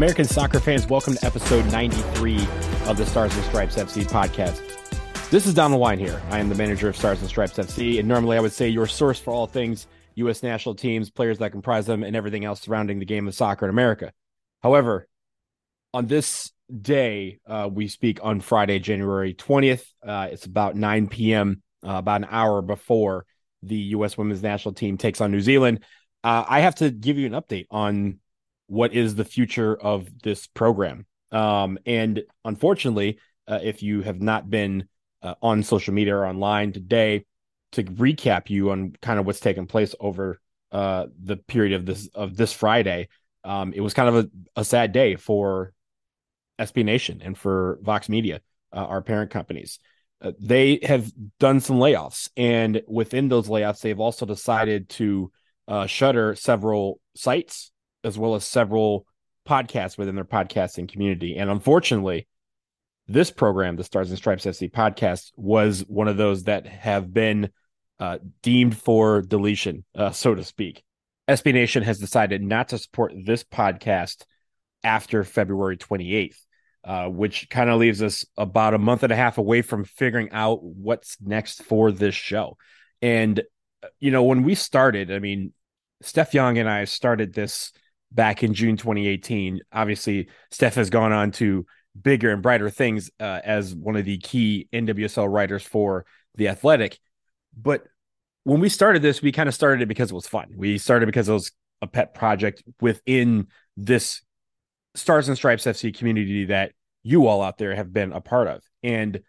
American soccer fans, welcome to episode 93 of the Stars and Stripes FC podcast. This is Donald Wine here. I am the manager of Stars and Stripes FC, and normally I would say your source for all things U.S. national teams, players that comprise them, and everything else surrounding the game of soccer in America. However, on this day, uh, we speak on Friday, January 20th. Uh, it's about 9 p.m., uh, about an hour before the U.S. women's national team takes on New Zealand. Uh, I have to give you an update on what is the future of this program. Um, and unfortunately, uh, if you have not been uh, on social media or online today, to recap you on kind of what's taken place over uh, the period of this of this Friday, um, it was kind of a, a, sad day for SB Nation and for Vox Media, uh, our parent companies. Uh, they have done some layoffs, and within those layoffs, they've also decided to uh, shutter several sites as well as several podcasts within their podcasting community. And unfortunately, this program, the Stars and Stripes FC podcast, was one of those that have been uh, deemed for deletion, uh, so to speak. SB Nation has decided not to support this podcast after February 28th, uh, which kind of leaves us about a month and a half away from figuring out what's next for this show. And, uh, you know, when we started, I mean, Steph Yang and I started this back in June 2018. Obviously, Steph has gone on to bigger and brighter things uh, as one of the key NWSL writers for The Athletic. But when we started this, we kind of started it because it was fun. We started because it was a pet project within this Stars and Stripes FC community that you all out there have been a part of. And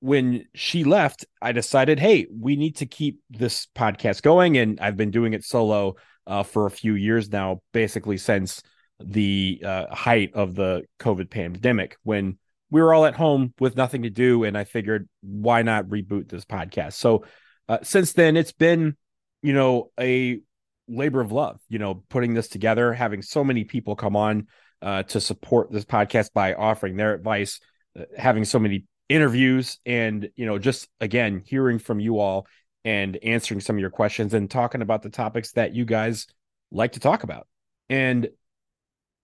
when she left, I decided, hey, we need to keep this podcast going. And I've been doing it solo uh, for a few years now, basically since the uh, height of the COVID pandemic when we were all at home with nothing to do. And I figured, why not reboot this podcast? So uh, since then, it's been, you know, a labor of love, you know, putting this together, having so many people come on uh, to support this podcast by offering their advice, uh, having so many interviews, and, you know, just again, hearing from you all and answering some of your questions and talking about the topics that you guys like to talk about. And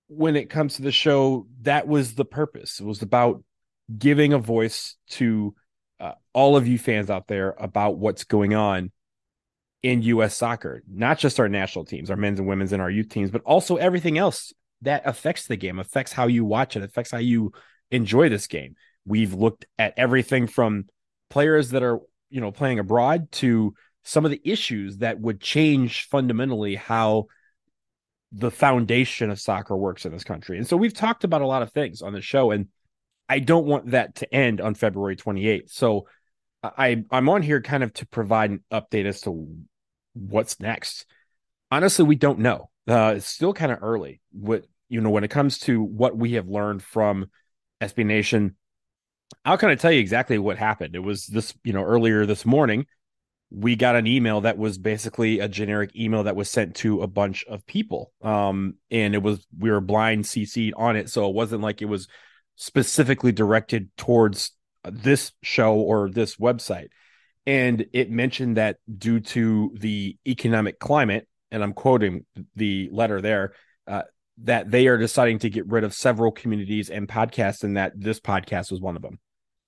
when it comes to the show, that was the purpose. It was about giving a voice to uh, all of you fans out there about what's going on in U.S. soccer, not just our national teams, our men's and women's and our youth teams, but also everything else that affects the game, affects how you watch it, affects how you enjoy this game. We've looked at everything from players that are you know playing abroad to some of the issues that would change fundamentally how the foundation of soccer works in this country. And so we've talked about a lot of things on the show and I don't want that to end on February 28th. So I I'm on here kind of to provide an update as to what's next. Honestly, we don't know. Uh, it's still kind of early. What you know when it comes to what we have learned from SB Nation I'll kind of tell you exactly what happened. It was this, you know, earlier this morning, we got an email that was basically a generic email that was sent to a bunch of people. Um, and it was we were blind CC'd on it, so it wasn't like it was specifically directed towards this show or this website. And it mentioned that due to the economic climate, and I'm quoting the letter there, uh, that they are deciding to get rid of several communities and podcasts, and that this podcast was one of them.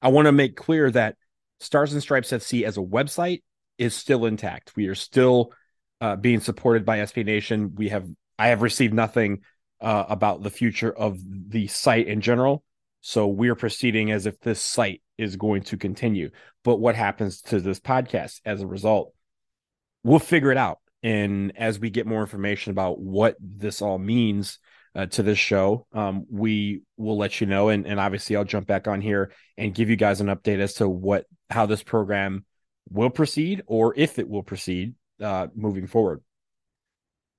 I want to make clear that Stars and Stripes FC as a website is still intact. We are still uh, being supported by SB Nation. We have I have received nothing uh, about the future of the site in general. So we're proceeding as if this site is going to continue. But what happens to this podcast as a result? We'll figure it out. And as we get more information about what this all means uh, to this show, um, we will let you know. And, and obviously, I'll jump back on here and give you guys an update as to what how this program will proceed or if it will proceed uh, moving forward.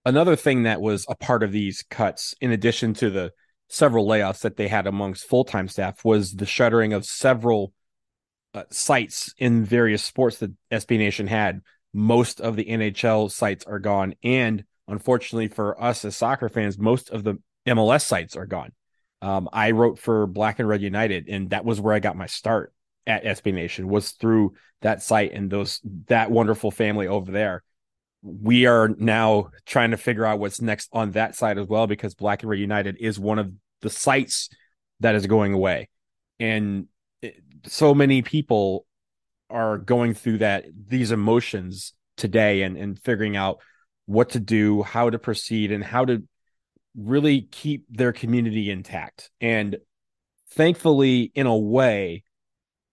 Another thing that was a part of these cuts, in addition to the several layoffs that they had amongst full time staff, was the shuttering of several uh, sites in various sports that SB Nation had most of the NHL sites are gone. And unfortunately for us as soccer fans, most of the MLS sites are gone. Um, I wrote for Black and Red United, and that was where I got my start at SB Nation was through that site and those that wonderful family over there. we are now trying to figure out what's next on that side as well because Black and Red United is one of the sites that is going away. And it, so many people are going through that these emotions today and and figuring out what to do, how to proceed and how to really keep their community intact. And thankfully in a way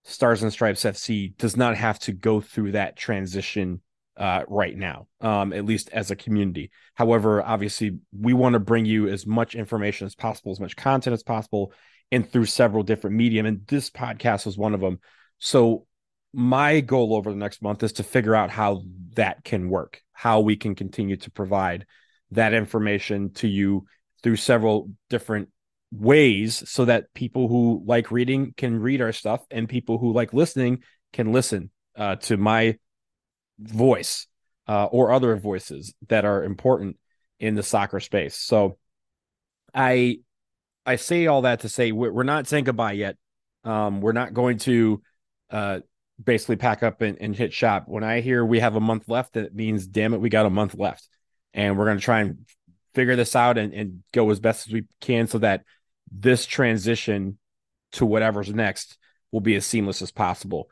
Stars and Stripes FC does not have to go through that transition uh, right now, um, at least as a community. However, obviously, we want to bring you as much information as possible, as much content as possible, and through several different medium. And this podcast was one of them. So, my goal over the next month is to figure out how that can work, how we can continue to provide that information to you through several different ways so that people who like reading can read our stuff and people who like listening can listen uh, to my voice uh, or other voices that are important in the soccer space. So I I say all that to say we're, not saying goodbye yet. Um, we're not going to uh, basically pack up and, and hit shop. When I hear we have a month left, that means damn it, we got a month left, and we're going to try and figure this out and, and go as best as we can so that this transition to whatever's next will be as seamless as possible.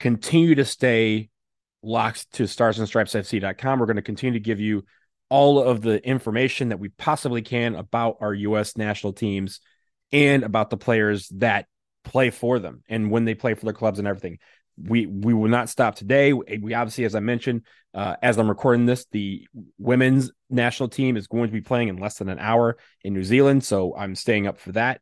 Continue to stay locked to starsandstripesfc.com. We're going to continue to give you all of the information that we possibly can about our U.S. national teams and about the players that play for them and when they play for their clubs and everything. We we will not stop today. We obviously, as I mentioned, uh, as I'm recording this, the women's national team is going to be playing in less than an hour in New Zealand, so I'm staying up for that.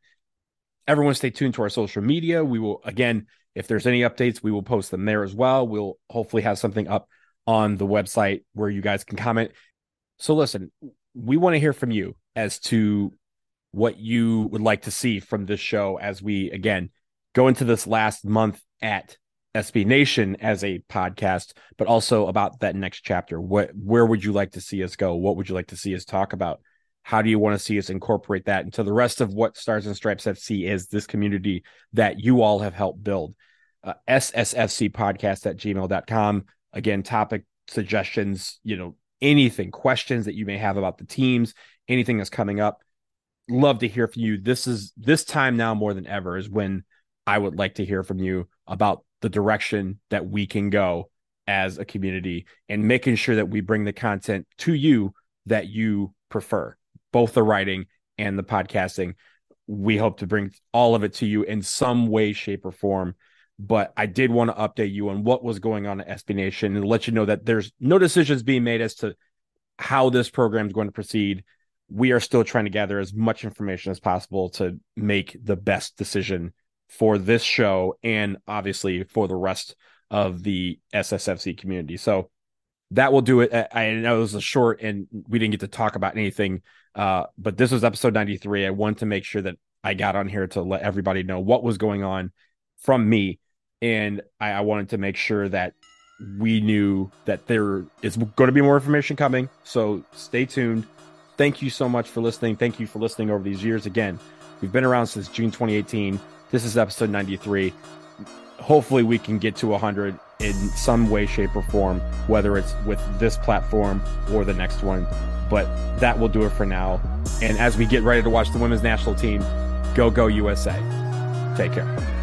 Everyone, stay tuned to our social media. We will again if there's any updates, we will post them there as well. We'll hopefully have something up on the website where you guys can comment. So, listen, we want to hear from you as to what you would like to see from this show as we, again, go into this last month at SB Nation as a podcast, but also about that next chapter. What, where would you like to see us go? What would you like to see us talk about? How do you want to see us incorporate that into the rest of what Stars and Stripes FC is, this community that you all have helped build? Uh, SSFC podcast at gmail.com. Again, topic suggestions, you know, anything, questions that you may have about the teams, anything that's coming up. Love to hear from you. This is this time now more than ever is when I would like to hear from you about the direction that we can go as a community and making sure that we bring the content to you that you prefer both the writing and the podcasting. We hope to bring all of it to you in some way, shape, or form. But I did want to update you on what was going on at SB Nation and let you know that there's no decisions being made as to how this program is going to proceed. We are still trying to gather as much information as possible to make the best decision for this show and obviously for the rest of the SSFC community. So that will do it. I know it was a short and we didn't get to talk about anything uh, but this was episode 93. I wanted to make sure that I got on here to let everybody know what was going on from me. And I, I wanted to make sure that we knew that there is going to be more information coming. So stay tuned. Thank you so much for listening. Thank you for listening over these years. Again, we've been around since June 2018. This is episode 93. Hopefully, we can get to 100 in some way, shape, or form, whether it's with this platform or the next one. But that will do it for now. And as we get ready to watch the women's national team, go, go USA. Take care.